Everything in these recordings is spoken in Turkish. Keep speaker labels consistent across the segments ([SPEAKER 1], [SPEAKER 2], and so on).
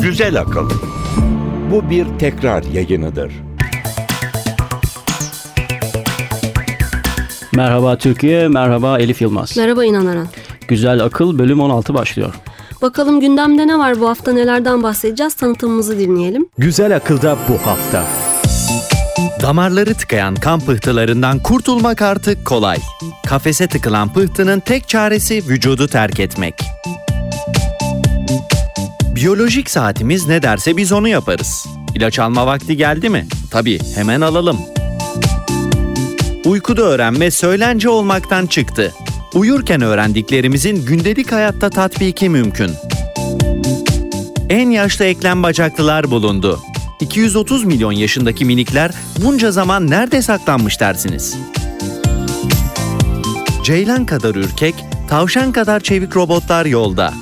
[SPEAKER 1] Güzel akıl. Bu bir tekrar yayınıdır.
[SPEAKER 2] Merhaba Türkiye, merhaba Elif Yılmaz.
[SPEAKER 3] Merhaba İnan Aran.
[SPEAKER 2] Güzel Akıl bölüm 16 başlıyor.
[SPEAKER 3] Bakalım gündemde ne var bu hafta nelerden bahsedeceğiz tanıtımımızı dinleyelim.
[SPEAKER 4] Güzel akılda bu hafta. Damarları tıkayan kan pıhtılarından kurtulmak artık kolay. Kafese tıkılan pıhtının tek çaresi vücudu terk etmek. Biyolojik saatimiz ne derse biz onu yaparız. İlaç alma vakti geldi mi? Tabii hemen alalım. Uykuda öğrenme söylence olmaktan çıktı. Uyurken öğrendiklerimizin gündelik hayatta tatbiki mümkün. En yaşlı eklem bacaklılar bulundu. 230 milyon yaşındaki minikler bunca zaman nerede saklanmış dersiniz? Ceylan kadar ürkek, tavşan kadar çevik robotlar yolda.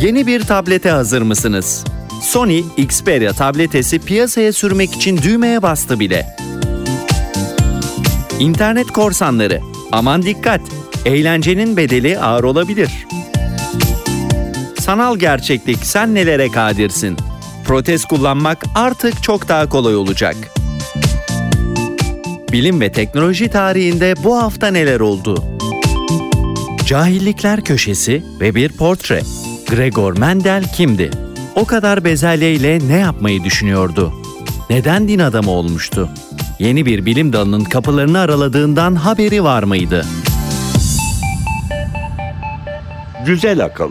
[SPEAKER 4] Yeni bir tablete hazır mısınız? Sony Xperia tabletesi piyasaya sürmek için düğmeye bastı bile. İnternet korsanları. Aman dikkat. Eğlencenin bedeli ağır olabilir. Sanal gerçeklik sen nelere kadirsin? Protez kullanmak artık çok daha kolay olacak. Bilim ve teknoloji tarihinde bu hafta neler oldu? Cahillikler Köşesi ve bir portre. Gregor Mendel kimdi? O kadar bezelyeyle ne yapmayı düşünüyordu? Neden din adamı olmuştu? Yeni bir bilim dalının kapılarını araladığından haberi var mıydı?
[SPEAKER 1] Güzel akıl.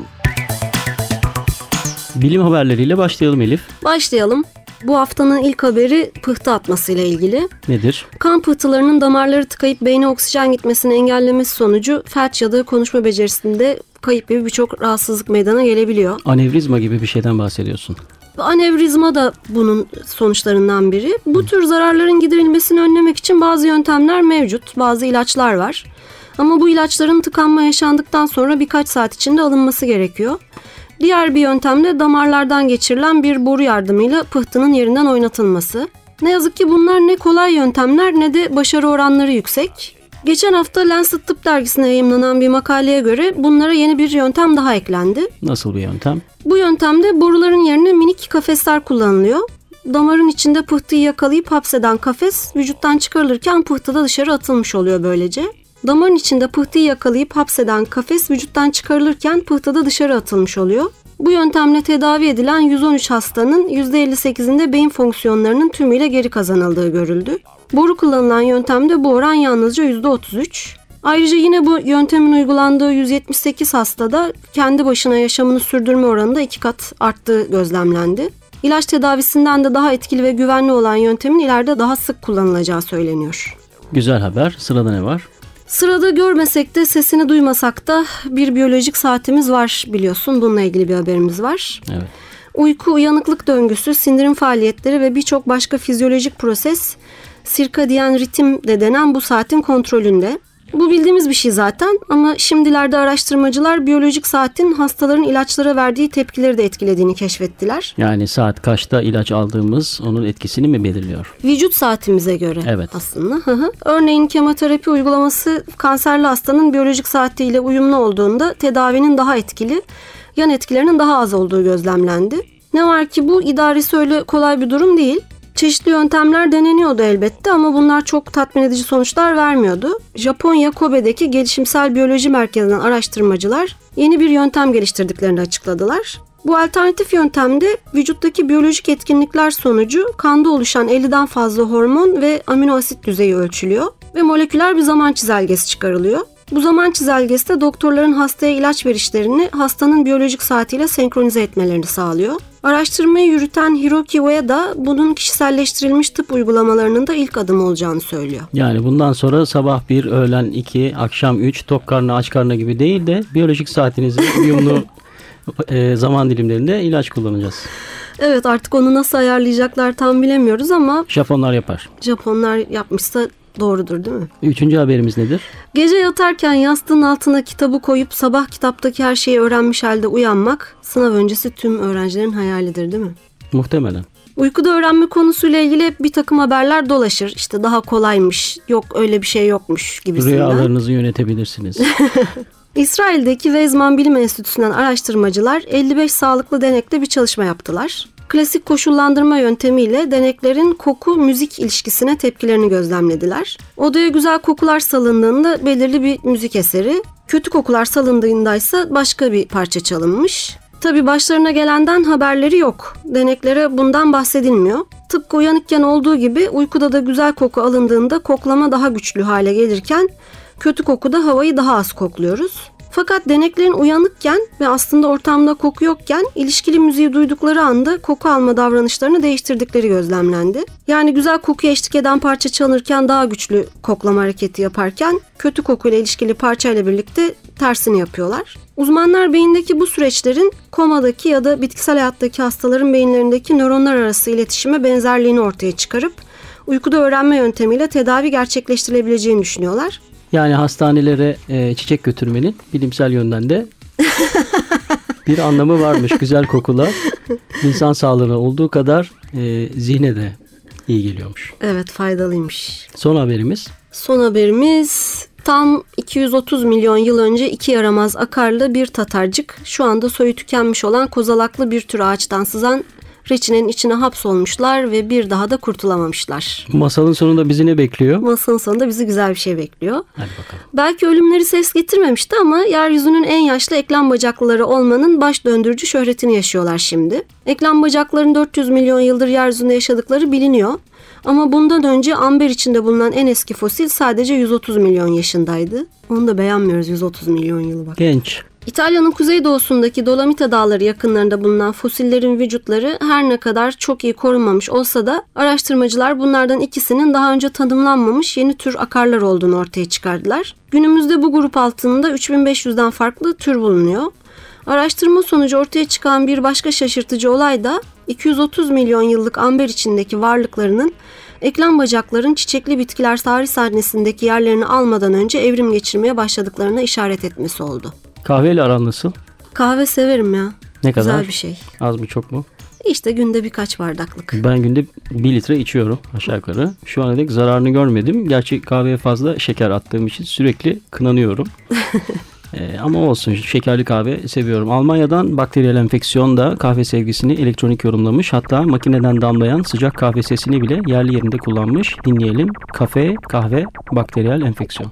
[SPEAKER 2] Bilim haberleriyle başlayalım Elif.
[SPEAKER 3] Başlayalım. Bu haftanın ilk haberi pıhtı atması ile ilgili.
[SPEAKER 2] Nedir?
[SPEAKER 3] Kan pıhtılarının damarları tıkayıp beyne oksijen gitmesini engellemesi sonucu felç ya da konuşma becerisinde kayıp gibi birçok rahatsızlık meydana gelebiliyor.
[SPEAKER 2] Anevrizma gibi bir şeyden bahsediyorsun.
[SPEAKER 3] Anevrizma da bunun sonuçlarından biri. Bu tür zararların giderilmesini önlemek için bazı yöntemler mevcut, bazı ilaçlar var. Ama bu ilaçların tıkanma yaşandıktan sonra birkaç saat içinde alınması gerekiyor. Diğer bir yöntem de damarlardan geçirilen bir boru yardımıyla pıhtının yerinden oynatılması. Ne yazık ki bunlar ne kolay yöntemler ne de başarı oranları yüksek. Geçen hafta Lancet Tıp dergisine yayımlanan bir makaleye göre bunlara yeni bir yöntem daha eklendi.
[SPEAKER 2] Nasıl bir yöntem?
[SPEAKER 3] Bu yöntemde boruların yerine minik kafesler kullanılıyor. Damarın içinde pıhtıyı yakalayıp hapseden kafes vücuttan çıkarılırken pıhtı da dışarı atılmış oluyor böylece. Damarın içinde pıhtıyı yakalayıp hapseden kafes vücuttan çıkarılırken pıhtı da dışarı atılmış oluyor. Bu yöntemle tedavi edilen 113 hastanın %58'inde beyin fonksiyonlarının tümüyle geri kazanıldığı görüldü. Boru kullanılan yöntemde bu oran yalnızca %33. Ayrıca yine bu yöntemin uygulandığı 178 hastada kendi başına yaşamını sürdürme oranı da iki kat arttığı gözlemlendi. İlaç tedavisinden de daha etkili ve güvenli olan yöntemin ileride daha sık kullanılacağı söyleniyor.
[SPEAKER 2] Güzel haber. Sırada ne var?
[SPEAKER 3] Sırada görmesek de sesini duymasak da bir biyolojik saatimiz var biliyorsun. Bununla ilgili bir haberimiz var.
[SPEAKER 2] Evet.
[SPEAKER 3] Uyku, uyanıklık döngüsü, sindirim faaliyetleri ve birçok başka fizyolojik proses sirkadiyen ritim de denen bu saatin kontrolünde. Bu bildiğimiz bir şey zaten ama şimdilerde araştırmacılar biyolojik saatin hastaların ilaçlara verdiği tepkileri de etkilediğini keşfettiler.
[SPEAKER 2] Yani saat kaçta ilaç aldığımız onun etkisini mi belirliyor?
[SPEAKER 3] Vücut saatimize göre
[SPEAKER 2] Evet.
[SPEAKER 3] aslında. Hı hı. Örneğin kemoterapi uygulaması kanserli hastanın biyolojik saatiyle uyumlu olduğunda tedavinin daha etkili, yan etkilerinin daha az olduğu gözlemlendi. Ne var ki bu idaresi öyle kolay bir durum değil. Çeşitli yöntemler deneniyordu elbette ama bunlar çok tatmin edici sonuçlar vermiyordu. Japonya Kobe'deki Gelişimsel Biyoloji Merkezi'nden araştırmacılar yeni bir yöntem geliştirdiklerini açıkladılar. Bu alternatif yöntemde vücuttaki biyolojik etkinlikler sonucu kanda oluşan 50'den fazla hormon ve amino asit düzeyi ölçülüyor ve moleküler bir zaman çizelgesi çıkarılıyor. Bu zaman çizelgesi de doktorların hastaya ilaç verişlerini hastanın biyolojik saatiyle senkronize etmelerini sağlıyor. Araştırmayı yürüten Hiroki Ueda bunun kişiselleştirilmiş tıp uygulamalarının da ilk adım olacağını söylüyor.
[SPEAKER 2] Yani bundan sonra sabah 1, öğlen 2, akşam 3, tok karnı aç karnı gibi değil de biyolojik saatinizin uyumlu e, zaman dilimlerinde ilaç kullanacağız.
[SPEAKER 3] Evet artık onu nasıl ayarlayacaklar tam bilemiyoruz ama
[SPEAKER 2] Japonlar yapar.
[SPEAKER 3] Japonlar yapmışsa doğrudur değil mi?
[SPEAKER 2] Üçüncü haberimiz nedir?
[SPEAKER 3] Gece yatarken yastığın altına kitabı koyup sabah kitaptaki her şeyi öğrenmiş halde uyanmak sınav öncesi tüm öğrencilerin hayalidir değil mi?
[SPEAKER 2] Muhtemelen.
[SPEAKER 3] Uykuda öğrenme konusuyla ilgili hep bir takım haberler dolaşır. İşte daha kolaymış, yok öyle bir şey yokmuş gibisinden.
[SPEAKER 2] Rüyalarınızı yönetebilirsiniz.
[SPEAKER 3] İsrail'deki Weizmann Bilim Enstitüsü'nden araştırmacılar 55 sağlıklı denekte bir çalışma yaptılar. Klasik koşullandırma yöntemiyle deneklerin koku müzik ilişkisine tepkilerini gözlemlediler. Odaya güzel kokular salındığında belirli bir müzik eseri, kötü kokular salındığında ise başka bir parça çalınmış. Tabi başlarına gelenden haberleri yok. Deneklere bundan bahsedilmiyor. Tıpkı uyanıkken olduğu gibi uykuda da güzel koku alındığında koklama daha güçlü hale gelirken kötü kokuda havayı daha az kokluyoruz. Fakat deneklerin uyanıkken ve aslında ortamda koku yokken ilişkili müziği duydukları anda koku alma davranışlarını değiştirdikleri gözlemlendi. Yani güzel kokuya eşlik eden parça çalınırken daha güçlü koklama hareketi yaparken kötü kokuyla ilişkili parçayla birlikte tersini yapıyorlar. Uzmanlar beyindeki bu süreçlerin komadaki ya da bitkisel hayattaki hastaların beyinlerindeki nöronlar arası iletişime benzerliğini ortaya çıkarıp uykuda öğrenme yöntemiyle tedavi gerçekleştirilebileceğini düşünüyorlar.
[SPEAKER 2] Yani hastanelere e, çiçek götürmenin bilimsel yönden de bir anlamı varmış. Güzel kokular insan sağlığına olduğu kadar e, zihne de iyi geliyormuş.
[SPEAKER 3] Evet faydalıymış.
[SPEAKER 2] Son haberimiz.
[SPEAKER 3] Son haberimiz tam 230 milyon yıl önce iki yaramaz akarlı bir tatarcık şu anda soyu tükenmiş olan kozalaklı bir tür ağaçtan sızan reçinenin içine hapsolmuşlar ve bir daha da kurtulamamışlar.
[SPEAKER 2] Masalın sonunda bizi ne bekliyor?
[SPEAKER 3] Masalın sonunda bizi güzel bir şey bekliyor.
[SPEAKER 2] Hadi bakalım.
[SPEAKER 3] Belki ölümleri ses getirmemişti ama yeryüzünün en yaşlı eklem bacaklıları olmanın baş döndürücü şöhretini yaşıyorlar şimdi. Eklem bacakların 400 milyon yıldır yeryüzünde yaşadıkları biliniyor. Ama bundan önce amber içinde bulunan en eski fosil sadece 130 milyon yaşındaydı. Onu da beğenmiyoruz 130 milyon yılı bak.
[SPEAKER 2] Genç.
[SPEAKER 3] İtalya'nın kuzeydoğusundaki Dolomita Dağları yakınlarında bulunan fosillerin vücutları her ne kadar çok iyi korunmamış olsa da araştırmacılar bunlardan ikisinin daha önce tanımlanmamış yeni tür akarlar olduğunu ortaya çıkardılar. Günümüzde bu grup altında 3500'den farklı tür bulunuyor. Araştırma sonucu ortaya çıkan bir başka şaşırtıcı olay da 230 milyon yıllık amber içindeki varlıklarının eklem bacakların çiçekli bitkiler tarih sahnesindeki yerlerini almadan önce evrim geçirmeye başladıklarına işaret etmesi oldu.
[SPEAKER 2] Kahveyle aran nasıl?
[SPEAKER 3] Kahve severim ya.
[SPEAKER 2] Ne kadar?
[SPEAKER 3] Güzel bir şey.
[SPEAKER 2] Az mı çok mu?
[SPEAKER 3] İşte günde birkaç bardaklık.
[SPEAKER 2] Ben günde 1 litre içiyorum aşağı yukarı. Şu ana dek zararını görmedim. Gerçi kahveye fazla şeker attığım için sürekli kınanıyorum. Ee, ama olsun şekerli kahve seviyorum. Almanya'dan bakteriyel enfeksiyon da kahve sevgisini elektronik yorumlamış. Hatta makineden damlayan sıcak kahve sesini bile yerli yerinde kullanmış. Dinleyelim. Kafe, kahve, bakteriyel enfeksiyon.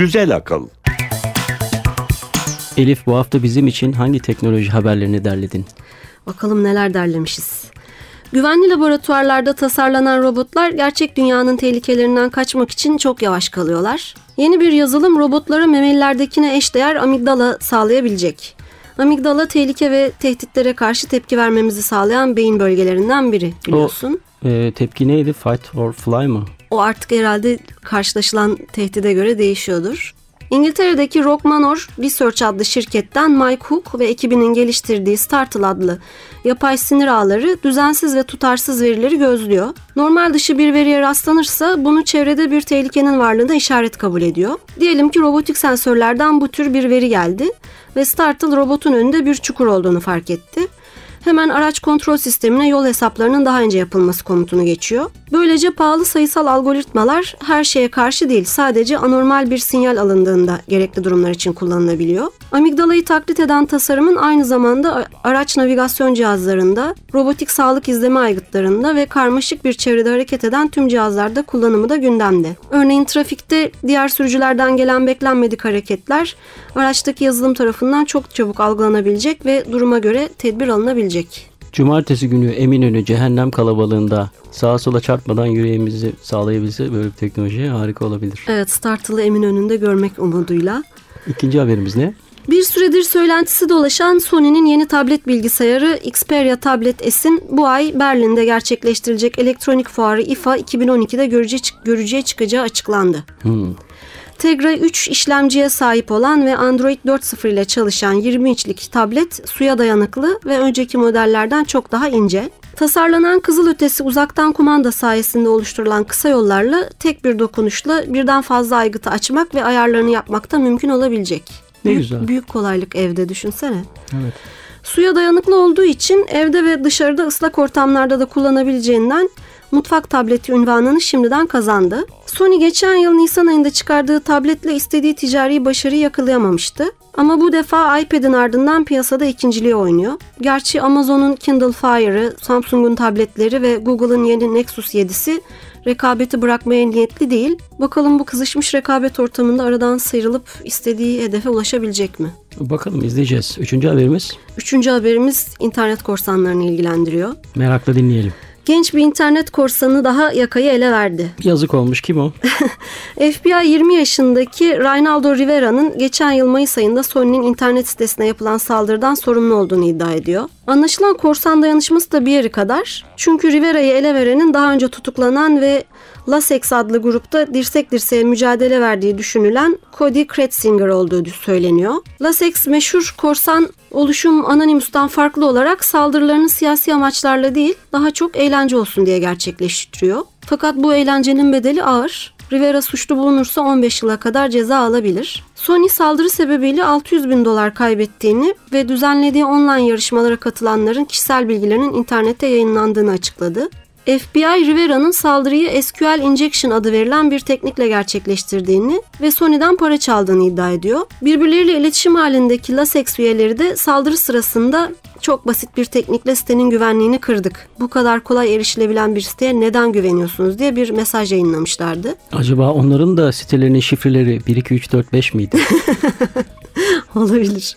[SPEAKER 1] Güzel akıl.
[SPEAKER 2] Elif bu hafta bizim için hangi teknoloji haberlerini derledin?
[SPEAKER 3] Bakalım neler derlemişiz. Güvenli laboratuvarlarda tasarlanan robotlar gerçek dünyanın tehlikelerinden kaçmak için çok yavaş kalıyorlar. Yeni bir yazılım robotlara memelilerdekine eşdeğer amigdala sağlayabilecek. Amigdala tehlike ve tehditlere karşı tepki vermemizi sağlayan beyin bölgelerinden biri biliyorsun.
[SPEAKER 2] Ee, tepki neydi? Fight or fly mı?
[SPEAKER 3] O artık herhalde karşılaşılan tehdide göre değişiyordur. İngiltere'deki Rock Manor Research adlı şirketten Mike Hook ve ekibinin geliştirdiği Startle adlı yapay sinir ağları düzensiz ve tutarsız verileri gözlüyor. Normal dışı bir veriye rastlanırsa bunu çevrede bir tehlikenin varlığına işaret kabul ediyor. Diyelim ki robotik sensörlerden bu tür bir veri geldi ve Startle robotun önünde bir çukur olduğunu fark etti hemen araç kontrol sistemine yol hesaplarının daha önce yapılması komutunu geçiyor. Böylece pahalı sayısal algoritmalar her şeye karşı değil sadece anormal bir sinyal alındığında gerekli durumlar için kullanılabiliyor. Amigdalayı taklit eden tasarımın aynı zamanda araç navigasyon cihazlarında, robotik sağlık izleme aygıtlarında ve karmaşık bir çevrede hareket eden tüm cihazlarda kullanımı da gündemde. Örneğin trafikte diğer sürücülerden gelen beklenmedik hareketler araçtaki yazılım tarafından çok çabuk algılanabilecek ve duruma göre tedbir alınabilecek.
[SPEAKER 2] Cumartesi günü Eminönü cehennem kalabalığında sağa sola çarpmadan yürüyemizi sağlayabilse böyle bir teknoloji harika olabilir.
[SPEAKER 3] Evet Startle'ı Eminönü'nde görmek umuduyla.
[SPEAKER 2] İkinci haberimiz ne?
[SPEAKER 3] Bir süredir söylentisi dolaşan Sony'nin yeni tablet bilgisayarı Xperia Tablet S'in bu ay Berlin'de gerçekleştirilecek elektronik fuarı IFA 2012'de görece, göreceği çıkacağı açıklandı.
[SPEAKER 2] Hmm.
[SPEAKER 3] Tegra 3 işlemciye sahip olan ve Android 4.0 ile çalışan 20 inçlik tablet suya dayanıklı ve önceki modellerden çok daha ince. Tasarlanan kızılötesi uzaktan kumanda sayesinde oluşturulan kısa yollarla tek bir dokunuşla birden fazla aygıtı açmak ve ayarlarını yapmakta mümkün olabilecek.
[SPEAKER 2] Ne
[SPEAKER 3] büyük,
[SPEAKER 2] güzel.
[SPEAKER 3] Büyük kolaylık evde düşünsene.
[SPEAKER 2] Evet.
[SPEAKER 3] Suya dayanıklı olduğu için evde ve dışarıda ıslak ortamlarda da kullanabileceğinden mutfak tableti ünvanını şimdiden kazandı. Sony geçen yıl Nisan ayında çıkardığı tabletle istediği ticari başarıyı yakalayamamıştı. Ama bu defa iPad'in ardından piyasada ikinciliği oynuyor. Gerçi Amazon'un Kindle Fire'ı, Samsung'un tabletleri ve Google'ın yeni Nexus 7'si rekabeti bırakmaya niyetli değil. Bakalım bu kızışmış rekabet ortamında aradan sıyrılıp istediği hedefe ulaşabilecek mi?
[SPEAKER 2] Bakalım izleyeceğiz. Üçüncü haberimiz.
[SPEAKER 3] Üçüncü haberimiz internet korsanlarını ilgilendiriyor.
[SPEAKER 2] Merakla dinleyelim.
[SPEAKER 3] Genç bir internet korsanı daha yakayı ele verdi.
[SPEAKER 2] Yazık olmuş kim o?
[SPEAKER 3] FBI 20 yaşındaki Reynaldo Rivera'nın geçen yıl Mayıs ayında Sony'nin internet sitesine yapılan saldırıdan sorumlu olduğunu iddia ediyor. Anlaşılan korsan dayanışması da bir yeri kadar. Çünkü Rivera'yı ele verenin daha önce tutuklanan ve Lasex adlı grupta dirsek dirseğe mücadele verdiği düşünülen Cody Kretzinger olduğu söyleniyor. Lasex meşhur korsan oluşum Anonymous'tan farklı olarak saldırılarını siyasi amaçlarla değil daha çok eğlence olsun diye gerçekleştiriyor. Fakat bu eğlencenin bedeli ağır. Rivera suçlu bulunursa 15 yıla kadar ceza alabilir. Sony saldırı sebebiyle 600 bin dolar kaybettiğini ve düzenlediği online yarışmalara katılanların kişisel bilgilerinin internette yayınlandığını açıkladı. FBI Rivera'nın saldırıyı SQL Injection adı verilen bir teknikle gerçekleştirdiğini ve Sony'den para çaldığını iddia ediyor. Birbirleriyle iletişim halindeki LASEX üyeleri de saldırı sırasında çok basit bir teknikle sitenin güvenliğini kırdık. Bu kadar kolay erişilebilen bir siteye neden güveniyorsunuz diye bir mesaj yayınlamışlardı.
[SPEAKER 2] Acaba onların da sitelerinin şifreleri 1, 2, 3, 4, 5 miydi?
[SPEAKER 3] Olabilir.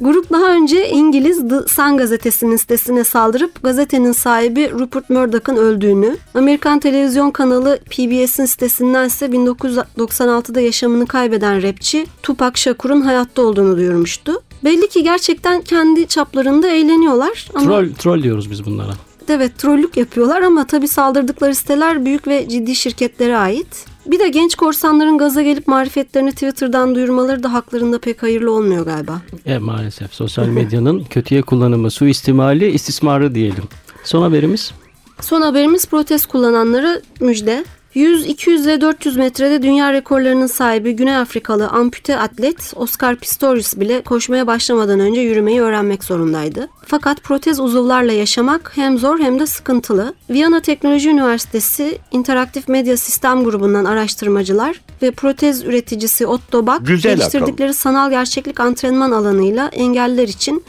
[SPEAKER 3] Grup daha önce İngiliz The Sun gazetesinin sitesine saldırıp gazetenin sahibi Rupert Murdoch'ın öldüğünü, Amerikan televizyon kanalı PBS'in sitesinden ise 1996'da yaşamını kaybeden rapçi Tupac Shakur'un hayatta olduğunu duyurmuştu. Belli ki gerçekten kendi çaplarında eğleniyorlar. Ama...
[SPEAKER 2] Troll, troll diyoruz biz bunlara.
[SPEAKER 3] Evet trollük yapıyorlar ama tabii saldırdıkları siteler büyük ve ciddi şirketlere ait. Bir de genç korsanların gaza gelip marifetlerini Twitter'dan duyurmaları da haklarında pek hayırlı olmuyor galiba.
[SPEAKER 2] E maalesef sosyal medyanın kötüye kullanımı, suistimali, istismarı diyelim. Son haberimiz?
[SPEAKER 3] Son haberimiz protest kullananlara müjde. 100, 200 ve 400 metrede dünya rekorlarının sahibi Güney Afrikalı ampute atlet Oscar Pistorius bile koşmaya başlamadan önce yürümeyi öğrenmek zorundaydı. Fakat protez uzuvlarla yaşamak hem zor hem de sıkıntılı. Viyana Teknoloji Üniversitesi İnteraktif Medya Sistem grubundan araştırmacılar ve protez üreticisi Otto Bak
[SPEAKER 1] Güzel
[SPEAKER 3] geliştirdikleri
[SPEAKER 1] akıl.
[SPEAKER 3] sanal gerçeklik antrenman alanıyla engelliler için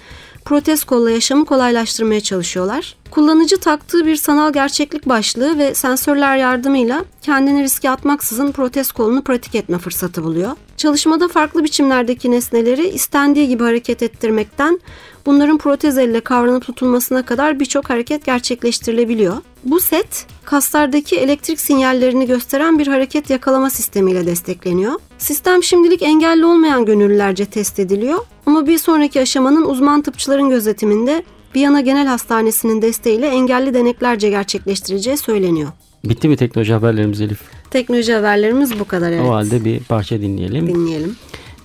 [SPEAKER 3] protez kolla yaşamı kolaylaştırmaya çalışıyorlar. Kullanıcı taktığı bir sanal gerçeklik başlığı ve sensörler yardımıyla kendini riske atmaksızın protez kolunu pratik etme fırsatı buluyor. Çalışmada farklı biçimlerdeki nesneleri istendiği gibi hareket ettirmekten bunların protez elle kavranıp tutulmasına kadar birçok hareket gerçekleştirilebiliyor. Bu set kaslardaki elektrik sinyallerini gösteren bir hareket yakalama sistemiyle destekleniyor. Sistem şimdilik engelli olmayan gönüllülerce test ediliyor ama bir sonraki aşamanın uzman tıpçıların gözetiminde Viyana Genel Hastanesi'nin desteğiyle engelli deneklerce gerçekleştirileceği söyleniyor.
[SPEAKER 2] Bitti mi teknoloji haberlerimiz Elif?
[SPEAKER 3] Teknoloji haberlerimiz bu kadar evet.
[SPEAKER 2] O halde bir parça dinleyelim.
[SPEAKER 3] Dinleyelim.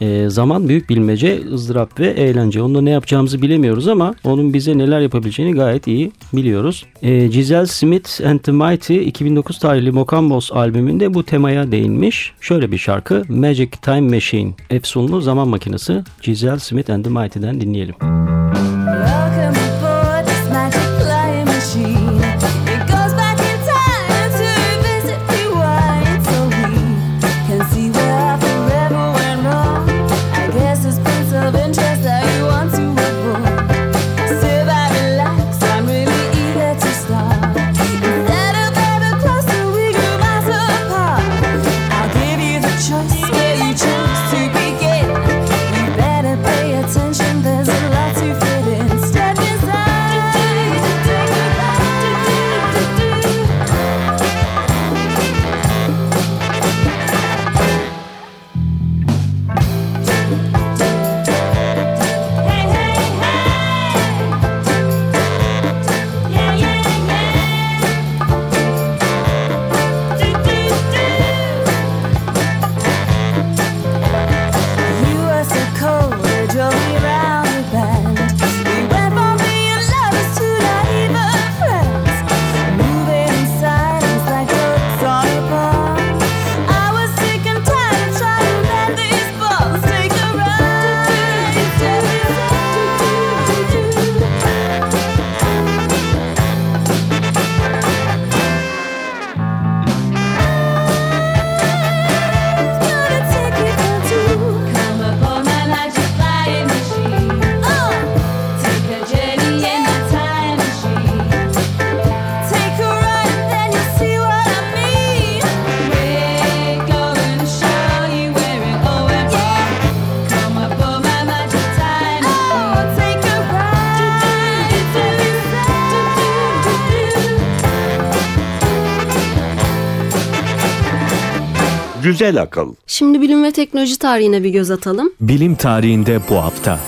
[SPEAKER 2] Ee, zaman büyük bilmece, ızdırap ve eğlence. Onunla ne yapacağımızı bilemiyoruz ama onun bize neler yapabileceğini gayet iyi biliyoruz. Ee, Giselle Smith and the Mighty 2009 tarihli Mokambos albümünde bu temaya değinmiş. Şöyle bir şarkı Magic Time Machine, efsunlu zaman makinesi Giselle Smith and the Mighty'den dinleyelim.
[SPEAKER 5] Welcome
[SPEAKER 1] Güzel akıl.
[SPEAKER 3] Şimdi bilim ve teknoloji tarihine bir göz atalım.
[SPEAKER 6] Bilim tarihinde bu hafta.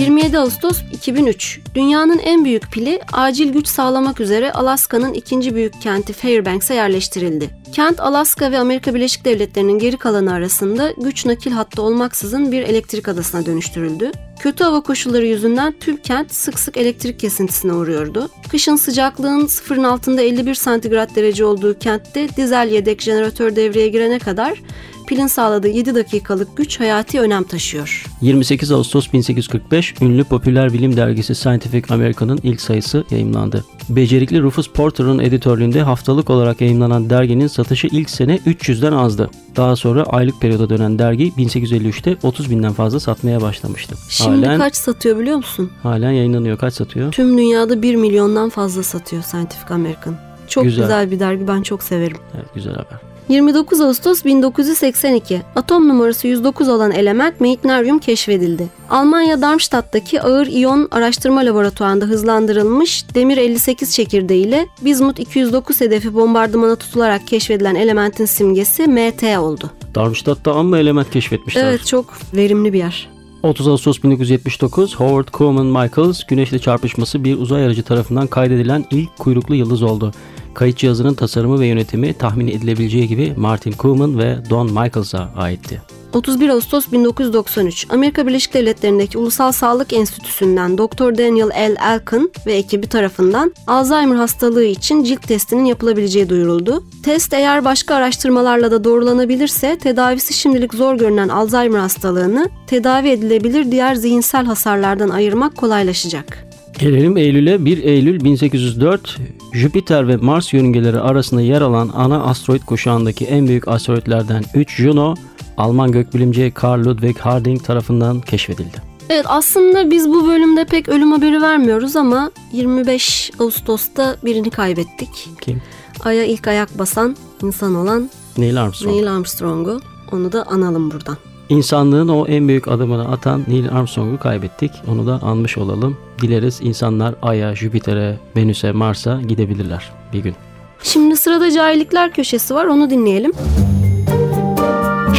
[SPEAKER 3] 27 Ağustos 2003. Dünyanın en büyük pili acil güç sağlamak üzere Alaska'nın ikinci büyük kenti Fairbanks'e yerleştirildi. Kent Alaska ve Amerika Birleşik Devletleri'nin geri kalanı arasında güç nakil hattı olmaksızın bir elektrik adasına dönüştürüldü. Kötü hava koşulları yüzünden tüm kent sık sık elektrik kesintisine uğruyordu. Kışın sıcaklığın sıfırın altında 51 santigrat derece olduğu kentte dizel yedek jeneratör devreye girene kadar pilin sağladığı 7 dakikalık güç hayati önem taşıyor.
[SPEAKER 2] 28 Ağustos 1845 ünlü popüler bilim dergisi Scientific American'ın ilk sayısı yayımlandı. Becerikli Rufus Porter'ın editörlüğünde haftalık olarak yayımlanan derginin satışı ilk sene 300'den azdı. Daha sonra aylık periyoda dönen dergi 1853'te 30 binden fazla satmaya başlamıştı.
[SPEAKER 3] Şimdi
[SPEAKER 2] halen,
[SPEAKER 3] kaç satıyor biliyor musun?
[SPEAKER 2] halen yayınlanıyor. Kaç satıyor?
[SPEAKER 3] Tüm dünyada 1 milyondan fazla satıyor Scientific American. Çok
[SPEAKER 2] Güzel.
[SPEAKER 3] güzel, bir dergi ben çok severim.
[SPEAKER 2] Evet, güzel haber.
[SPEAKER 3] 29 Ağustos 1982 atom numarası 109 olan element meitneryum keşfedildi. Almanya Darmstadt'taki ağır iyon araştırma laboratuvarında hızlandırılmış demir 58 çekirdeği ile Bismut 209 hedefi bombardımana tutularak keşfedilen elementin simgesi MT oldu.
[SPEAKER 2] Darmstadt'ta amma element keşfetmişler.
[SPEAKER 3] Evet çok verimli bir yer.
[SPEAKER 2] 30 Ağustos 1979 Howard Koeman Michaels güneşle çarpışması bir uzay aracı tarafından kaydedilen ilk kuyruklu yıldız oldu. Kayıt cihazının tasarımı ve yönetimi tahmin edilebileceği gibi Martin Koeman ve Don Michaels'a aitti.
[SPEAKER 3] 31 Ağustos 1993 Amerika Birleşik Devletleri'ndeki Ulusal Sağlık Enstitüsü'nden Dr. Daniel L. Elkin ve ekibi tarafından Alzheimer hastalığı için cilt testinin yapılabileceği duyuruldu. Test eğer başka araştırmalarla da doğrulanabilirse tedavisi şimdilik zor görünen Alzheimer hastalığını tedavi edilebilir diğer zihinsel hasarlardan ayırmak kolaylaşacak.
[SPEAKER 2] Gelelim Eylül'e 1 Eylül 1804 Jüpiter ve Mars yörüngeleri arasında yer alan ana asteroid kuşağındaki en büyük asteroidlerden 3 Juno Alman gökbilimci Carl Ludwig Harding tarafından keşfedildi.
[SPEAKER 3] Evet aslında biz bu bölümde pek ölüm haberi vermiyoruz ama 25 Ağustos'ta birini kaybettik.
[SPEAKER 2] Kim?
[SPEAKER 3] Ay'a ilk ayak basan insan olan
[SPEAKER 2] Neil Armstrong.
[SPEAKER 3] Neil Armstrong'u. Onu da analım buradan.
[SPEAKER 2] İnsanlığın o en büyük adımını atan Neil Armstrong'u kaybettik. Onu da anmış olalım. Dileriz insanlar Ay'a, Jüpiter'e, Venüs'e, Mars'a gidebilirler bir gün.
[SPEAKER 3] Şimdi sırada cahillikler köşesi var onu dinleyelim.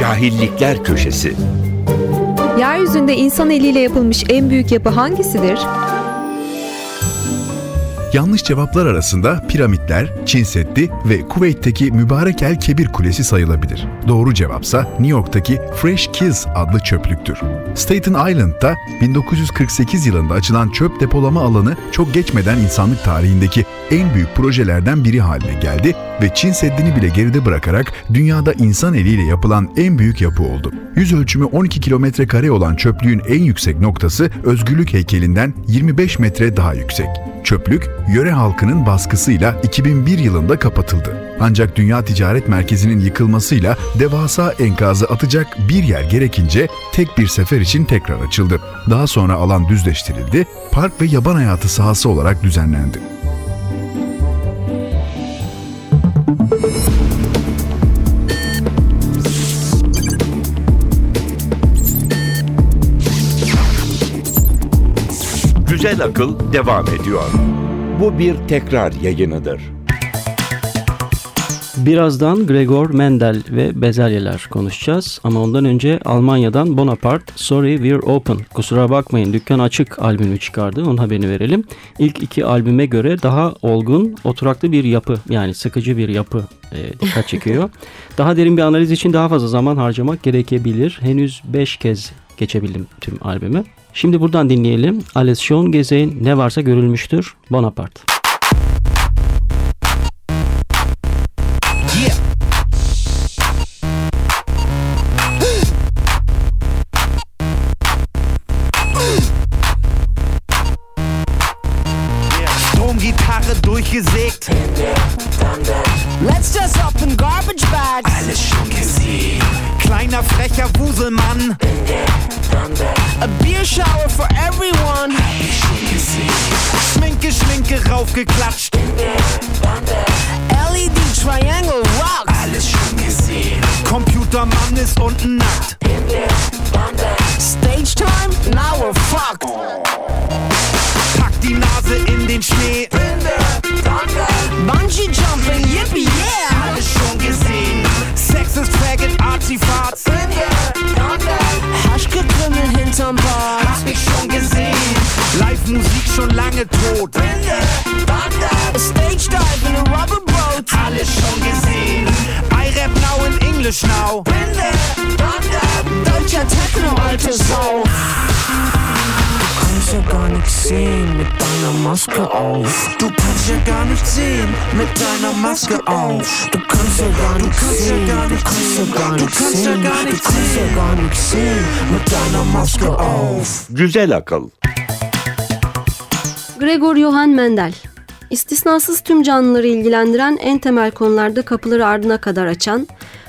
[SPEAKER 1] Cahillikler Köşesi.
[SPEAKER 7] Yeryüzünde insan eliyle yapılmış en büyük yapı hangisidir? Yanlış cevaplar arasında piramitler, Çin Seddi ve Kuveyt'teki Mübarek El Kebir Kulesi sayılabilir. Doğru cevapsa New York'taki Fresh Kills adlı çöplüktür. Staten Island'da 1948 yılında açılan çöp depolama alanı çok geçmeden insanlık tarihindeki en büyük projelerden biri haline geldi ve Çin Seddi'ni bile geride bırakarak dünyada insan eliyle yapılan en büyük yapı oldu. Yüz ölçümü 12 kilometre kare olan çöplüğün en yüksek noktası Özgürlük heykelinden 25 metre daha yüksek. Çöplük, yöre halkının baskısıyla 2001 yılında kapatıldı. Ancak Dünya Ticaret Merkezi'nin yıkılmasıyla devasa enkazı atacak bir yer gerekince tek bir sefer için tekrar açıldı. Daha sonra alan düzleştirildi, park ve yaban hayatı sahası olarak düzenlendi.
[SPEAKER 1] Güzel akıl devam ediyor. Bu bir tekrar yayınıdır.
[SPEAKER 2] Birazdan Gregor Mendel ve bezelyeler konuşacağız. Ama ondan önce Almanya'dan Bonaparte Sorry We're Open. Kusura bakmayın dükkan açık albümü çıkardı. Onun haberini verelim. İlk iki albüme göre daha olgun, oturaklı bir yapı yani sıkıcı bir yapı e, dikkat çekiyor. daha derin bir analiz için daha fazla zaman harcamak gerekebilir. Henüz 5 kez geçebildim tüm albümü. Şimdi buradan dinleyelim. Alles schon gesehen ne varsa görülmüştür. Bonaparte.
[SPEAKER 8] Stromgitarre durchgesägt.
[SPEAKER 9] Let's just up in garbage bags.
[SPEAKER 8] Alles schon gesehen. Kleiner frecher Wuselmann.
[SPEAKER 9] A beer shower for everyone.
[SPEAKER 8] Schminke, Schminke raufgeklatscht.
[SPEAKER 9] LED triangle rocks.
[SPEAKER 8] Alles schon gesehen. Computermann ist unten nackt.
[SPEAKER 9] Stage time? Now we're fucked.
[SPEAKER 8] Pack die Nase in den Schnee. Schon lange tot.
[SPEAKER 9] A stage dive in a rubber boat.
[SPEAKER 8] Alles schon gesehen. I rap now in English now.
[SPEAKER 9] Deutscher Techno, alte Sau. Du kannst ja gar nichts sehen mit deiner Maske auf.
[SPEAKER 8] Du kannst ja gar nicht sehen mit deiner Maske auf.
[SPEAKER 9] Du kannst ja gar
[SPEAKER 8] Du
[SPEAKER 9] nichts
[SPEAKER 8] kannst ja
[SPEAKER 9] sehen. Du kannst ja gar nichts sehen. Du kannst ja gar nichts sehen mit deiner Maske auf.
[SPEAKER 1] Güzel akıl.
[SPEAKER 3] Gregor Johann Mendel. İstisnasız tüm canlıları ilgilendiren en temel konularda kapıları ardına kadar açan,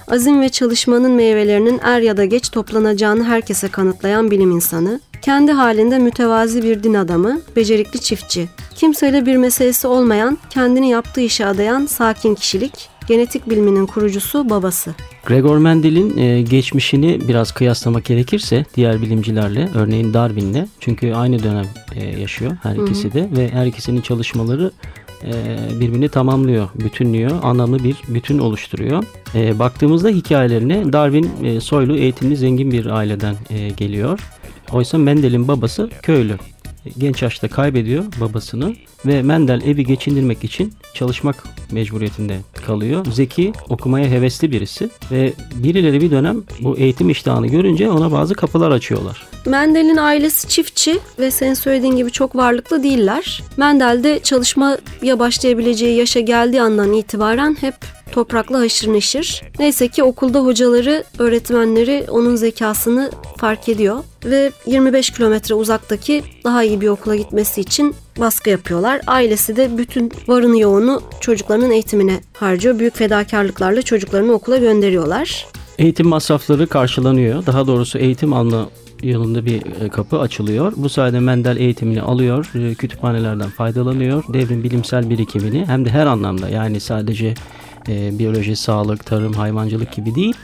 [SPEAKER 3] azim ve çalışmanın meyvelerinin er ya da geç toplanacağını herkese kanıtlayan bilim insanı, kendi halinde mütevazi bir din adamı, becerikli çiftçi, kimseyle bir meselesi olmayan, kendini yaptığı işe adayan sakin kişilik, genetik biliminin kurucusu babası.
[SPEAKER 2] Gregor Mendel'in e, geçmişini biraz kıyaslamak gerekirse diğer bilimcilerle, örneğin Darwin'le çünkü aynı dönem e, yaşıyor her ikisi de ve her ikisinin çalışmaları e, birbirini tamamlıyor, bütünlüyor, anlamlı bir bütün oluşturuyor. E, baktığımızda hikayelerine Darwin e, soylu, eğitimli, zengin bir aileden e, geliyor. Oysa Mendel'in babası köylü. Genç yaşta kaybediyor babasını ve Mendel evi geçindirmek için çalışmak mecburiyetinde kalıyor. Zeki, okumaya hevesli birisi ve birileri bir dönem bu eğitim iştahını görünce ona bazı kapılar açıyorlar.
[SPEAKER 3] Mendel'in ailesi çiftçi ve senin söylediğin gibi çok varlıklı değiller. Mendel de çalışmaya başlayabileceği yaşa geldiği andan itibaren hep toprakla haşır neşir. Neyse ki okulda hocaları, öğretmenleri onun zekasını fark ediyor ve 25 kilometre uzaktaki daha iyi bir okula gitmesi için baskı yapıyorlar. Ailesi de bütün varını yoğunu çocuklarının eğitimine harcıyor. Büyük fedakarlıklarla çocuklarını okula gönderiyorlar.
[SPEAKER 2] Eğitim masrafları karşılanıyor. Daha doğrusu eğitim alma yolunda bir e, kapı açılıyor. Bu sayede Mendel eğitimini alıyor, e, kütüphanelerden faydalanıyor. Devrin bilimsel birikimini hem de her anlamda yani sadece e, biyoloji, sağlık, tarım, hayvancılık gibi değil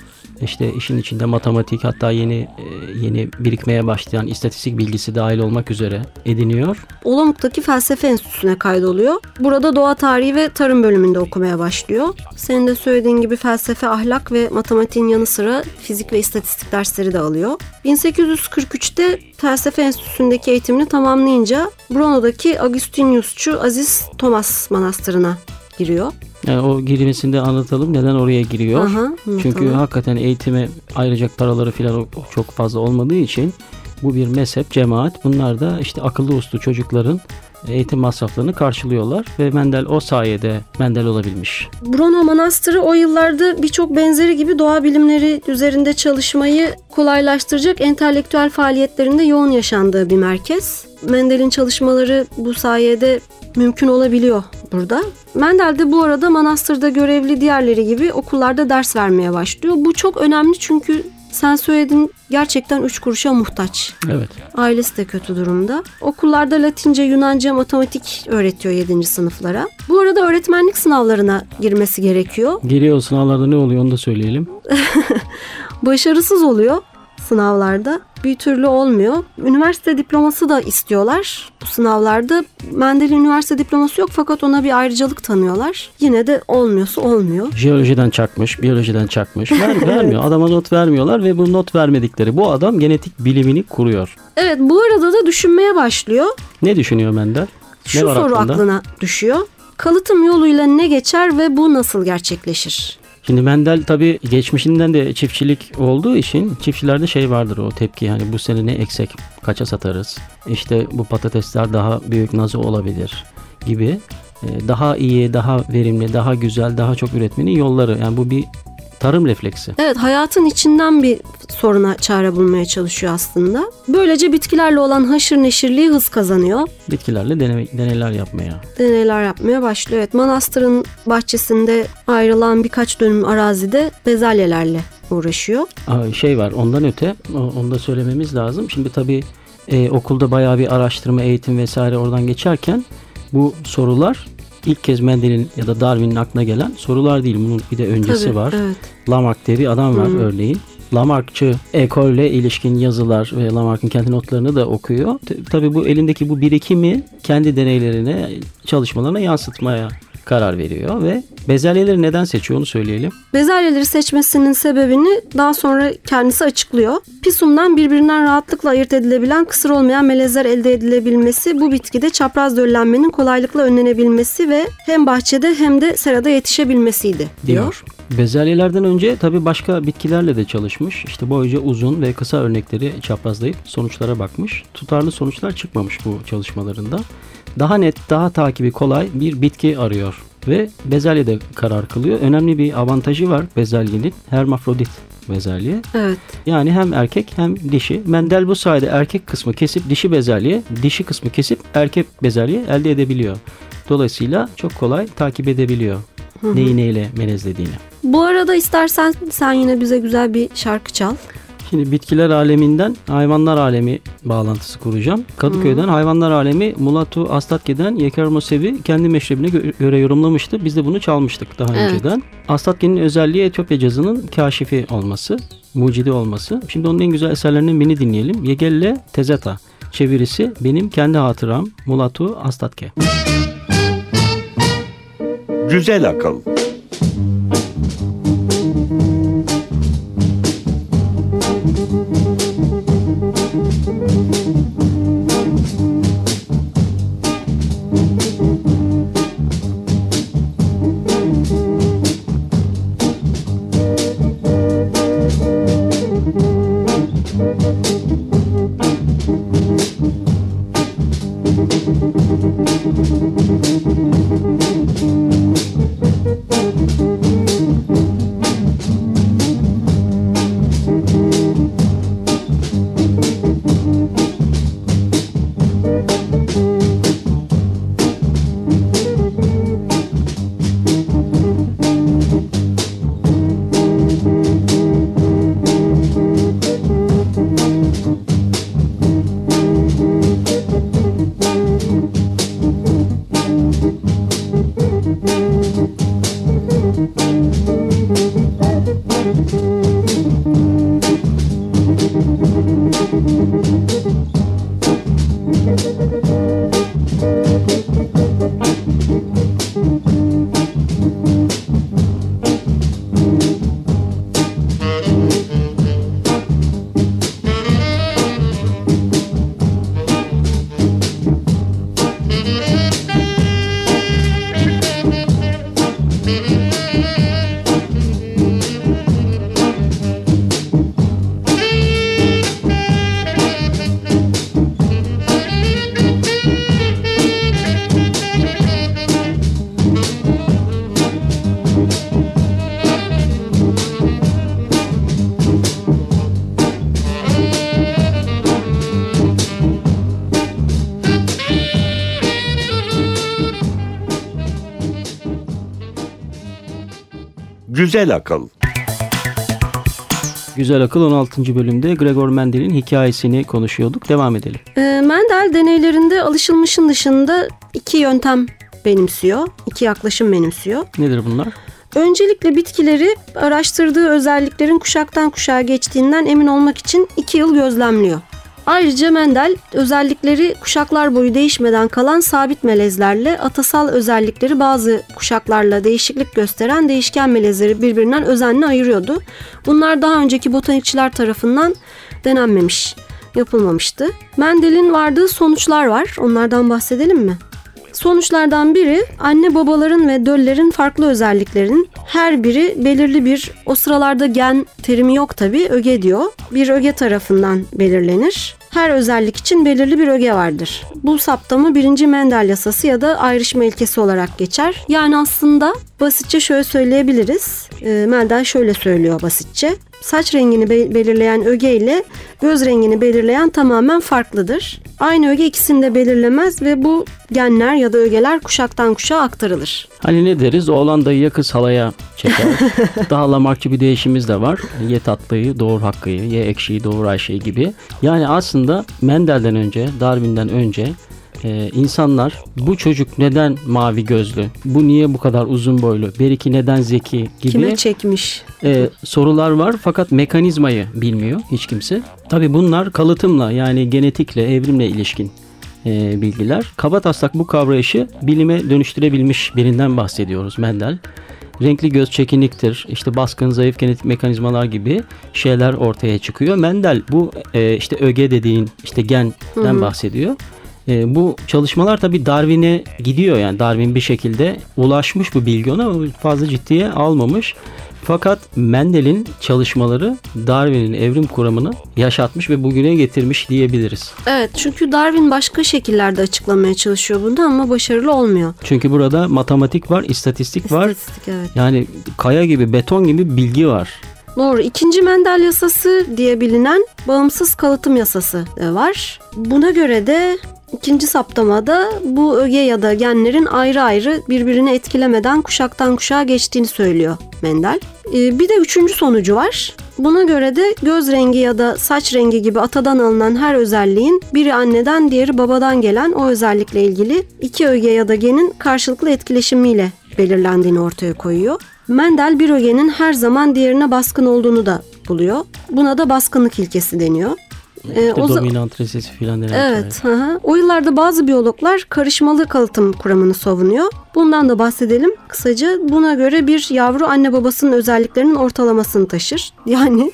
[SPEAKER 2] işte işin içinde matematik hatta yeni e, yeni birikmeye başlayan istatistik bilgisi dahil olmak üzere ediniyor.
[SPEAKER 3] Olomouc'taki felsefe enstitüsüne kaydoluyor. Burada doğa tarihi ve tarım bölümünde okumaya başlıyor. Senin de söylediğin gibi felsefe, ahlak ve matematiğin yanı sıra fizik ve istatistik dersleri de alıyor. 1843'te felsefe enstitüsündeki eğitimini tamamlayınca Brno'daki Agustiniusçu Aziz Thomas Manastırı'na giriyor.
[SPEAKER 2] Yani o girmesinde anlatalım neden oraya giriyor.
[SPEAKER 3] Aha,
[SPEAKER 2] Çünkü
[SPEAKER 3] tamam.
[SPEAKER 2] hakikaten eğitime ayıracak paraları falan çok fazla olmadığı için bu bir mezhep, cemaat. Bunlar da işte akıllı uslu çocukların eğitim masraflarını karşılıyorlar ve Mendel o sayede Mendel olabilmiş.
[SPEAKER 3] Brno Manastırı o yıllarda birçok benzeri gibi doğa bilimleri üzerinde çalışmayı kolaylaştıracak entelektüel faaliyetlerinde yoğun yaşandığı bir merkez. Mendel'in çalışmaları bu sayede mümkün olabiliyor burada. Mendel de bu arada manastırda görevli diğerleri gibi okullarda ders vermeye başlıyor. Bu çok önemli çünkü sen söyledin gerçekten üç kuruşa muhtaç.
[SPEAKER 2] Evet.
[SPEAKER 3] Ailesi de kötü durumda. Okullarda Latince, Yunanca, matematik öğretiyor 7. sınıflara. Bu arada öğretmenlik sınavlarına girmesi gerekiyor.
[SPEAKER 2] Giriyor o sınavlarda ne oluyor onu da söyleyelim.
[SPEAKER 3] Başarısız oluyor sınavlarda. Bir türlü olmuyor. Üniversite diploması da istiyorlar bu sınavlarda. Mendel'in üniversite diploması yok fakat ona bir ayrıcalık tanıyorlar. Yine de olmuyorsa olmuyor.
[SPEAKER 2] Jeolojiden çakmış, biyolojiden çakmış. Ver, vermiyor. Adama not vermiyorlar ve bu not vermedikleri bu adam genetik bilimini kuruyor.
[SPEAKER 3] Evet bu arada da düşünmeye başlıyor.
[SPEAKER 2] Ne düşünüyor Mendel?
[SPEAKER 3] Şu
[SPEAKER 2] ne var
[SPEAKER 3] soru
[SPEAKER 2] aklında?
[SPEAKER 3] aklına düşüyor. Kalıtım yoluyla ne geçer ve bu nasıl gerçekleşir?
[SPEAKER 2] Şimdi Mendel tabii geçmişinden de çiftçilik olduğu için çiftçilerde şey vardır o tepki hani bu sene ne eksek kaça satarız? İşte bu patatesler daha büyük nasıl olabilir gibi e, daha iyi daha verimli daha güzel daha çok üretmenin yolları. Yani bu bir tarım refleksi.
[SPEAKER 3] Evet hayatın içinden bir soruna çare bulmaya çalışıyor aslında. Böylece bitkilerle olan haşır neşirliği hız kazanıyor.
[SPEAKER 2] Bitkilerle deney, deneyler yapmaya.
[SPEAKER 3] Deneyler yapmaya başlıyor. Evet manastırın bahçesinde ayrılan birkaç dönüm arazide bezelyelerle uğraşıyor.
[SPEAKER 2] Aa, Şey var ondan öte onu da söylememiz lazım. Şimdi tabii e, okulda bayağı bir araştırma eğitim vesaire oradan geçerken bu sorular ilk kez Mendel'in ya da Darwin'in aklına gelen sorular değil. Bunun bir de öncesi
[SPEAKER 3] Tabii,
[SPEAKER 2] var.
[SPEAKER 3] Evet.
[SPEAKER 2] Lamarck diye bir adam var
[SPEAKER 3] Hı.
[SPEAKER 2] örneğin. Lamarckçı ekolle ilişkin yazılar ve Lamarck'ın kendi notlarını da okuyor. Tabii bu elindeki bu birikimi kendi deneylerine, çalışmalarına yansıtmaya karar veriyor ve bezelyeleri neden seçiyor onu söyleyelim.
[SPEAKER 3] Bezelyeleri seçmesinin sebebini daha sonra kendisi açıklıyor. Pisumdan birbirinden rahatlıkla ayırt edilebilen kısır olmayan melezler elde edilebilmesi, bu bitkide çapraz döllenmenin kolaylıkla önlenebilmesi ve hem bahçede hem de serada yetişebilmesiydi diyor.
[SPEAKER 2] Bezelyelerden önce tabii başka bitkilerle de çalışmış. İşte boyunca uzun ve kısa örnekleri çaprazlayıp sonuçlara bakmış. Tutarlı sonuçlar çıkmamış bu çalışmalarında. Daha net, daha takibi kolay bir bitki arıyor ve bezelyede karar kılıyor. Önemli bir avantajı var bezelyenin. Hermafrodit bezelye.
[SPEAKER 3] Evet.
[SPEAKER 2] Yani hem erkek hem dişi. Mendel bu sayede erkek kısmı kesip dişi bezelye, dişi kısmı kesip erkek bezelye elde edebiliyor. Dolayısıyla çok kolay takip edebiliyor neyi neyle melezlediğini.
[SPEAKER 3] Bu arada istersen sen yine bize güzel bir şarkı çal.
[SPEAKER 2] Şimdi bitkiler aleminden hayvanlar alemi bağlantısı kuracağım. Kadıköy'den hayvanlar alemi Mulatu Astatke'den Yeker Mosevi kendi meşrebine gö- göre yorumlamıştı. Biz de bunu çalmıştık daha
[SPEAKER 3] Evet.
[SPEAKER 2] önceden. Astatke'nin özelliği Etiyopya cazının kaşifi olması, mucidi olması. Şimdi onun en güzel eserlerinden birini dinleyelim. Yegelle Tezeta. Çevirisi benim kendi hatıram Mulatu Astatke.
[SPEAKER 1] Güzel akıl. Güzel akıl.
[SPEAKER 2] Güzel Akıl 16. bölümde Gregor Mendel'in hikayesini konuşuyorduk. Devam edelim.
[SPEAKER 3] E, Mendel deneylerinde alışılmışın dışında iki yöntem benimsiyor. iki yaklaşım benimsiyor.
[SPEAKER 2] Nedir bunlar?
[SPEAKER 3] Öncelikle bitkileri araştırdığı özelliklerin kuşaktan kuşağa geçtiğinden emin olmak için iki yıl gözlemliyor. Ayrıca Mendel özellikleri kuşaklar boyu değişmeden kalan sabit melezlerle atasal özellikleri bazı kuşaklarla değişiklik gösteren değişken melezleri birbirinden özenle ayırıyordu. Bunlar daha önceki botanikçiler tarafından denenmemiş, yapılmamıştı. Mendel'in vardığı sonuçlar var. Onlardan bahsedelim mi? Sonuçlardan biri anne babaların ve döllerin farklı özelliklerinin her biri belirli bir o sıralarda gen terimi yok tabi öge diyor. Bir öge tarafından belirlenir. Her özellik için belirli bir öge vardır. Bu saptama birinci Mendel yasası ya da ayrışma ilkesi olarak geçer. Yani aslında basitçe şöyle söyleyebiliriz. E, Mendel şöyle söylüyor basitçe. Saç rengini be- belirleyen öge ile göz rengini belirleyen tamamen farklıdır. Aynı öge ikisini de belirlemez ve bu genler ya da ögeler kuşaktan kuşağa aktarılır.
[SPEAKER 2] Hani ne deriz? Oğlan dayıya kız halaya çeker. Daha lamarkçı bir değişimiz de var. Ye tatlıyı doğur hakkıyı, ye ekşiyi doğur Ayşe'yi gibi. Yani aslında Mendel'den önce, Darwin'den önce e, insanlar bu çocuk neden mavi gözlü, bu niye bu kadar uzun boylu, beriki neden zeki gibi
[SPEAKER 3] Kime çekmiş?
[SPEAKER 2] e, sorular var fakat mekanizmayı bilmiyor hiç kimse. Tabi bunlar kalıtımla yani genetikle, evrimle ilişkin e, bilgiler. Kabataslak bu kavrayışı bilime dönüştürebilmiş birinden bahsediyoruz Mendel. Renkli göz çekiniktir, işte baskın zayıf genetik mekanizmalar gibi şeyler ortaya çıkıyor. Mendel bu e, işte öge dediğin işte genden bahsediyor. E, bu çalışmalar tabii Darwin'e gidiyor yani Darwin bir şekilde ulaşmış bu bilgi ona fazla ciddiye almamış. Fakat Mendel'in çalışmaları Darwin'in evrim kuramını yaşatmış ve bugüne getirmiş diyebiliriz.
[SPEAKER 3] Evet çünkü Darwin başka şekillerde açıklamaya çalışıyor bunu ama başarılı olmuyor.
[SPEAKER 2] Çünkü burada matematik var, istatistik var.
[SPEAKER 3] İstatistik evet.
[SPEAKER 2] Yani kaya gibi, beton gibi bilgi var.
[SPEAKER 3] Doğru. İkinci Mendel yasası diye bilinen bağımsız kalıtım yasası var. Buna göre de ikinci saptamada bu öge ya da genlerin ayrı ayrı birbirini etkilemeden kuşaktan kuşağa geçtiğini söylüyor Mendel. E, Bir de üçüncü sonucu var. Buna göre de göz rengi ya da saç rengi gibi atadan alınan her özelliğin biri anneden diğeri babadan gelen o özellikle ilgili iki öge ya da genin karşılıklı etkileşimiyle belirlendiğini ortaya koyuyor. Mendel bir ögenin her zaman diğerine baskın olduğunu da buluyor. Buna da baskınlık ilkesi deniyor. Ee, o
[SPEAKER 2] dominant resesi filan denen
[SPEAKER 3] Evet. Hı hı. O yıllarda bazı biyologlar karışmalı kalıtım kuramını savunuyor. Bundan da bahsedelim kısaca. Buna göre bir yavru anne babasının özelliklerinin ortalamasını taşır. Yani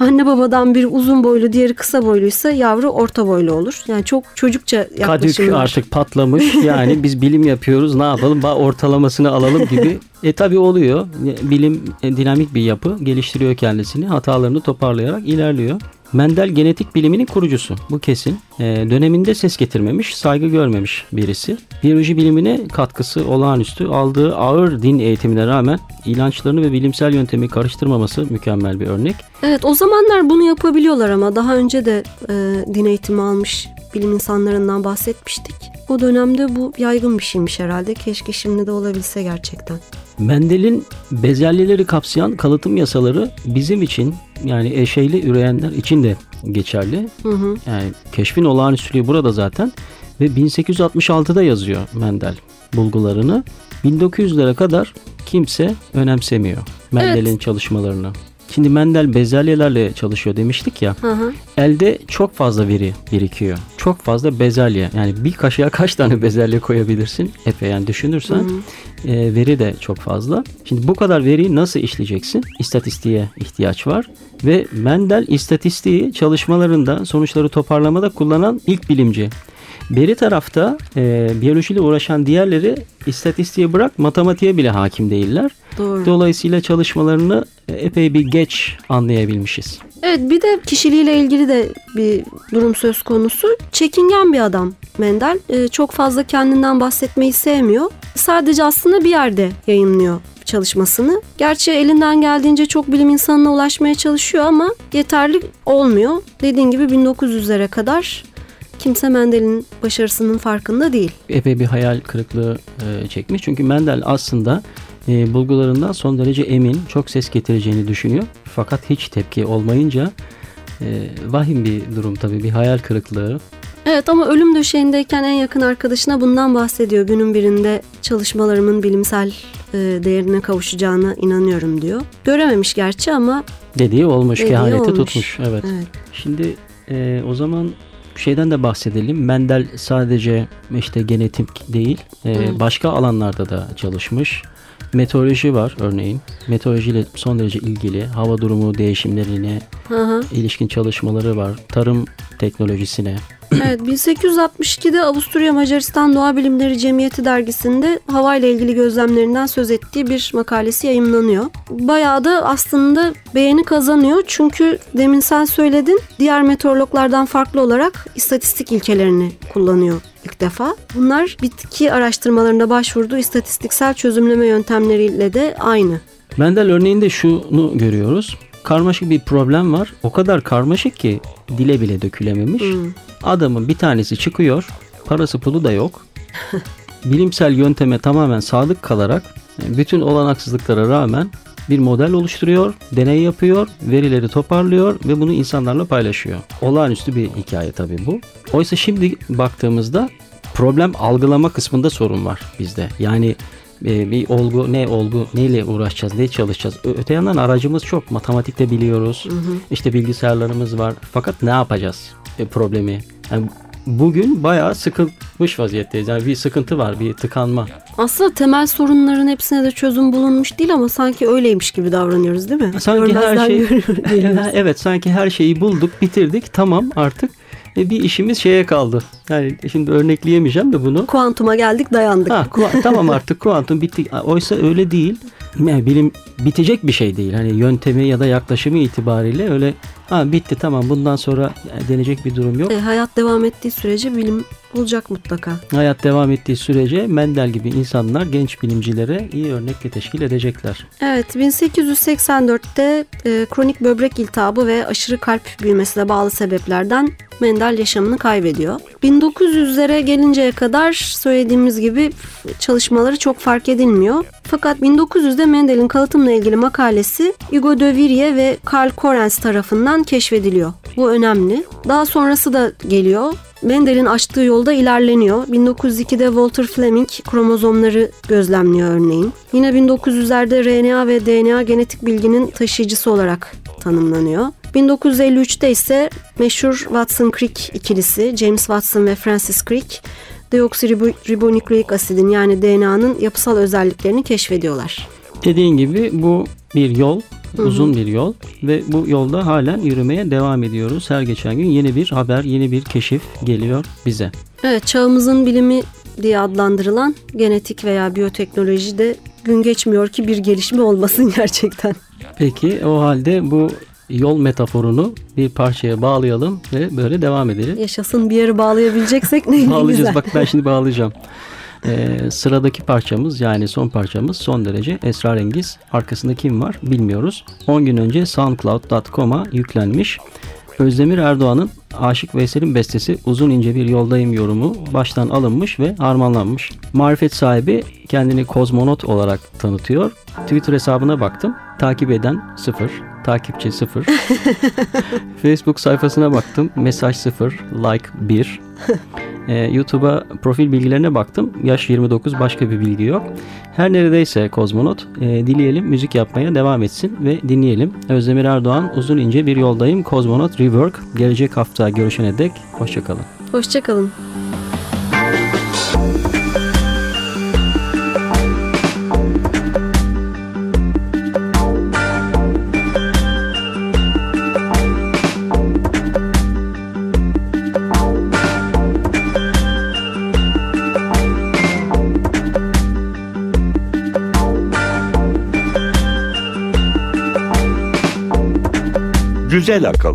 [SPEAKER 3] anne babadan bir uzun boylu diğeri kısa boyluysa yavru orta boylu olur. Yani çok çocukça
[SPEAKER 2] Kadük
[SPEAKER 3] yaklaşımlar.
[SPEAKER 2] artık patlamış. Yani biz bilim yapıyoruz. Ne yapalım? Ba- Ortalamasını alalım gibi. E tabi oluyor. Bilim e, dinamik bir yapı. Geliştiriyor kendisini. Hatalarını toparlayarak ilerliyor. Mendel genetik biliminin kurucusu. Bu kesin. E, döneminde ses getirmemiş, saygı görmemiş birisi. Biyoloji bilimine katkısı olağanüstü. Aldığı ağır din eğitimine rağmen inançlarını ve bilimsel yöntemi karıştırmaması mükemmel bir örnek.
[SPEAKER 3] Evet o zamanlar bunu yapabiliyorlar ama daha önce de e, din eğitimi almış bilim insanlarından bahsetmiştik. O dönemde bu yaygın bir şeymiş herhalde. Keşke şimdi de olabilse gerçekten.
[SPEAKER 2] Mendel'in bezelyeleri kapsayan kalıtım yasaları bizim için yani eşeyli üreyenler için de geçerli.
[SPEAKER 3] Hı hı.
[SPEAKER 2] Yani keşfin olağanüstülüğü burada zaten ve 1866'da yazıyor Mendel bulgularını. 1900'lere kadar kimse önemsemiyor Mendel'in çalışmalarını. Şimdi Mendel bezelyelerle çalışıyor demiştik ya.
[SPEAKER 3] Hı hı.
[SPEAKER 2] Elde çok fazla veri birikiyor. Çok fazla bezelye. Yani bir kaşığa kaç tane bezelye koyabilirsin? Epey yani düşünürsen e, veri de çok fazla. Şimdi bu kadar veriyi nasıl işleyeceksin? İstatistiğe ihtiyaç var. Ve Mendel istatistiği çalışmalarında sonuçları toparlamada kullanan ilk bilimci. Beri tarafta e, biyolojiyle uğraşan diğerleri istatistiğe bırak matematiğe bile hakim değiller.
[SPEAKER 3] Doğru.
[SPEAKER 2] Dolayısıyla çalışmalarını e, epey bir geç anlayabilmişiz.
[SPEAKER 3] Evet bir de kişiliğiyle ilgili de bir durum söz konusu. Çekingen bir adam Mendel. Ee, çok fazla kendinden bahsetmeyi sevmiyor. Sadece aslında bir yerde yayınlıyor çalışmasını. Gerçi elinden geldiğince çok bilim insanına ulaşmaya çalışıyor ama yeterli olmuyor. Dediğin gibi 1900'lere kadar kimse Mendel'in başarısının farkında değil.
[SPEAKER 2] epey bir hayal kırıklığı e, çekmiş. Çünkü Mendel aslında e, bulgularından son derece emin, çok ses getireceğini düşünüyor. Fakat hiç tepki olmayınca e, vahim bir durum tabii, bir hayal kırıklığı.
[SPEAKER 3] Evet ama ölüm döşeğindeyken en yakın arkadaşına bundan bahsediyor. Günün birinde çalışmalarımın bilimsel e, değerine kavuşacağına inanıyorum diyor. Görememiş gerçi ama
[SPEAKER 2] Dediği olmuş,
[SPEAKER 3] Dediği
[SPEAKER 2] kehaneti
[SPEAKER 3] olmuş.
[SPEAKER 2] tutmuş. Evet.
[SPEAKER 3] evet.
[SPEAKER 2] Şimdi e, o zaman şeyden de bahsedelim. Mendel sadece işte genetik değil, e, başka alanlarda da çalışmış. Meteoroloji var örneğin. Meteorolojiyle son derece ilgili hava durumu değişimlerine
[SPEAKER 3] Hı hı.
[SPEAKER 2] ilişkin çalışmaları var. Tarım teknolojisine.
[SPEAKER 3] Evet 1862'de Avusturya Macaristan Doğa Bilimleri Cemiyeti dergisinde havayla ilgili gözlemlerinden söz ettiği bir makalesi yayımlanıyor. Bayağı da aslında beğeni kazanıyor çünkü demin sen söyledin diğer meteorologlardan farklı olarak istatistik ilkelerini kullanıyor ilk defa. Bunlar bitki araştırmalarında başvurduğu istatistiksel çözümleme yöntemleriyle de aynı.
[SPEAKER 2] Mendel örneğinde şunu görüyoruz. Karmaşık bir problem var. O kadar karmaşık ki dile bile dökülememiş.
[SPEAKER 3] Hmm.
[SPEAKER 2] Adamın bir tanesi çıkıyor. Parası pulu da yok. Bilimsel yönteme tamamen sadık kalarak e, bütün olanaksızlıklara rağmen bir model oluşturuyor, deney yapıyor, verileri toparlıyor ve bunu insanlarla paylaşıyor. Olağanüstü bir hikaye tabii bu. Oysa şimdi baktığımızda problem algılama kısmında sorun var bizde. Yani e, bir olgu ne olgu neyle uğraşacağız ne çalışacağız? Öte yandan aracımız çok matematikte biliyoruz işte bilgisayarlarımız var. Fakat ne yapacağız e, problemi? Yani bugün bayağı sıkılmış vaziyetteyiz. Yani bir sıkıntı var bir tıkanma.
[SPEAKER 3] Aslında temel sorunların hepsine de çözüm bulunmuş değil ama sanki öyleymiş gibi davranıyoruz değil mi?
[SPEAKER 2] sanki her
[SPEAKER 3] Görmezden
[SPEAKER 2] şey
[SPEAKER 3] görüyoruz, geliyoruz.
[SPEAKER 2] evet sanki her şeyi bulduk bitirdik. Tamam artık e, bir işimiz şeye kaldı yani şimdi örnekleyemeyeceğim de bunu
[SPEAKER 3] Kuantuma geldik dayandık.
[SPEAKER 2] Ha, kuva- tamam artık kuantum bitti. Oysa öyle değil. Yani bilim bitecek bir şey değil. Hani yöntemi ya da yaklaşımı itibariyle öyle ha bitti tamam bundan sonra denecek bir durum yok.
[SPEAKER 3] E, hayat devam ettiği sürece bilim olacak mutlaka.
[SPEAKER 2] Hayat devam ettiği sürece Mendel gibi insanlar genç bilimcilere iyi örnek teşkil edecekler.
[SPEAKER 3] Evet 1884'te e, kronik böbrek iltihabı ve aşırı kalp büyümesine bağlı sebeplerden Mendel yaşamını kaybediyor. 1900'lere gelinceye kadar söylediğimiz gibi çalışmaları çok fark edilmiyor. Fakat 1900'de Mendel'in kalıtımla ilgili makalesi Hugo de Virie ve Karl Korens tarafından keşfediliyor. Bu önemli. Daha sonrası da geliyor. Mendel'in açtığı yolda ilerleniyor. 1902'de Walter Fleming kromozomları gözlemliyor örneğin. Yine 1900'lerde RNA ve DNA genetik bilginin taşıyıcısı olarak tanımlanıyor. 1953'te ise meşhur Watson-Crick ikilisi James Watson ve Francis Crick deoksiribonükleik asidin yani DNA'nın yapısal özelliklerini keşfediyorlar.
[SPEAKER 2] Dediğin gibi bu bir yol, uzun bir yol ve bu yolda halen yürümeye devam ediyoruz. Her geçen gün yeni bir haber, yeni bir keşif geliyor bize.
[SPEAKER 3] Evet çağımızın bilimi diye adlandırılan genetik veya biyoteknoloji de gün geçmiyor ki bir gelişme olmasın gerçekten.
[SPEAKER 2] Peki o halde bu yol metaforunu bir parçaya bağlayalım ve böyle devam edelim.
[SPEAKER 3] Yaşasın bir yere bağlayabileceksek ne
[SPEAKER 2] Bağlayacağız.
[SPEAKER 3] güzel.
[SPEAKER 2] Bak ben şimdi bağlayacağım. Ee, sıradaki parçamız yani son parçamız son derece esrarengiz. Arkasında kim var bilmiyoruz. 10 gün önce soundcloud.com'a yüklenmiş. Özdemir Erdoğan'ın Aşık Veysel'in bestesi Uzun ince bir yoldayım yorumu baştan alınmış ve harmanlanmış. Marifet sahibi kendini kozmonot olarak tanıtıyor. Twitter hesabına baktım. Takip eden 0, takipçi 0. Facebook sayfasına baktım. Mesaj 0, like 1. Ee, YouTube'a profil bilgilerine baktım. Yaş 29 başka bir bilgi yok. Her neredeyse kozmonot e, dileyelim müzik yapmaya devam etsin ve dinleyelim. Özdemir Erdoğan uzun ince bir yoldayım. Kozmonot Rework. Gelecek hafta görüşene dek hoşçakalın.
[SPEAKER 3] Hoşçakalın.
[SPEAKER 1] Güzel akıl.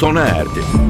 [SPEAKER 1] Sona erdi.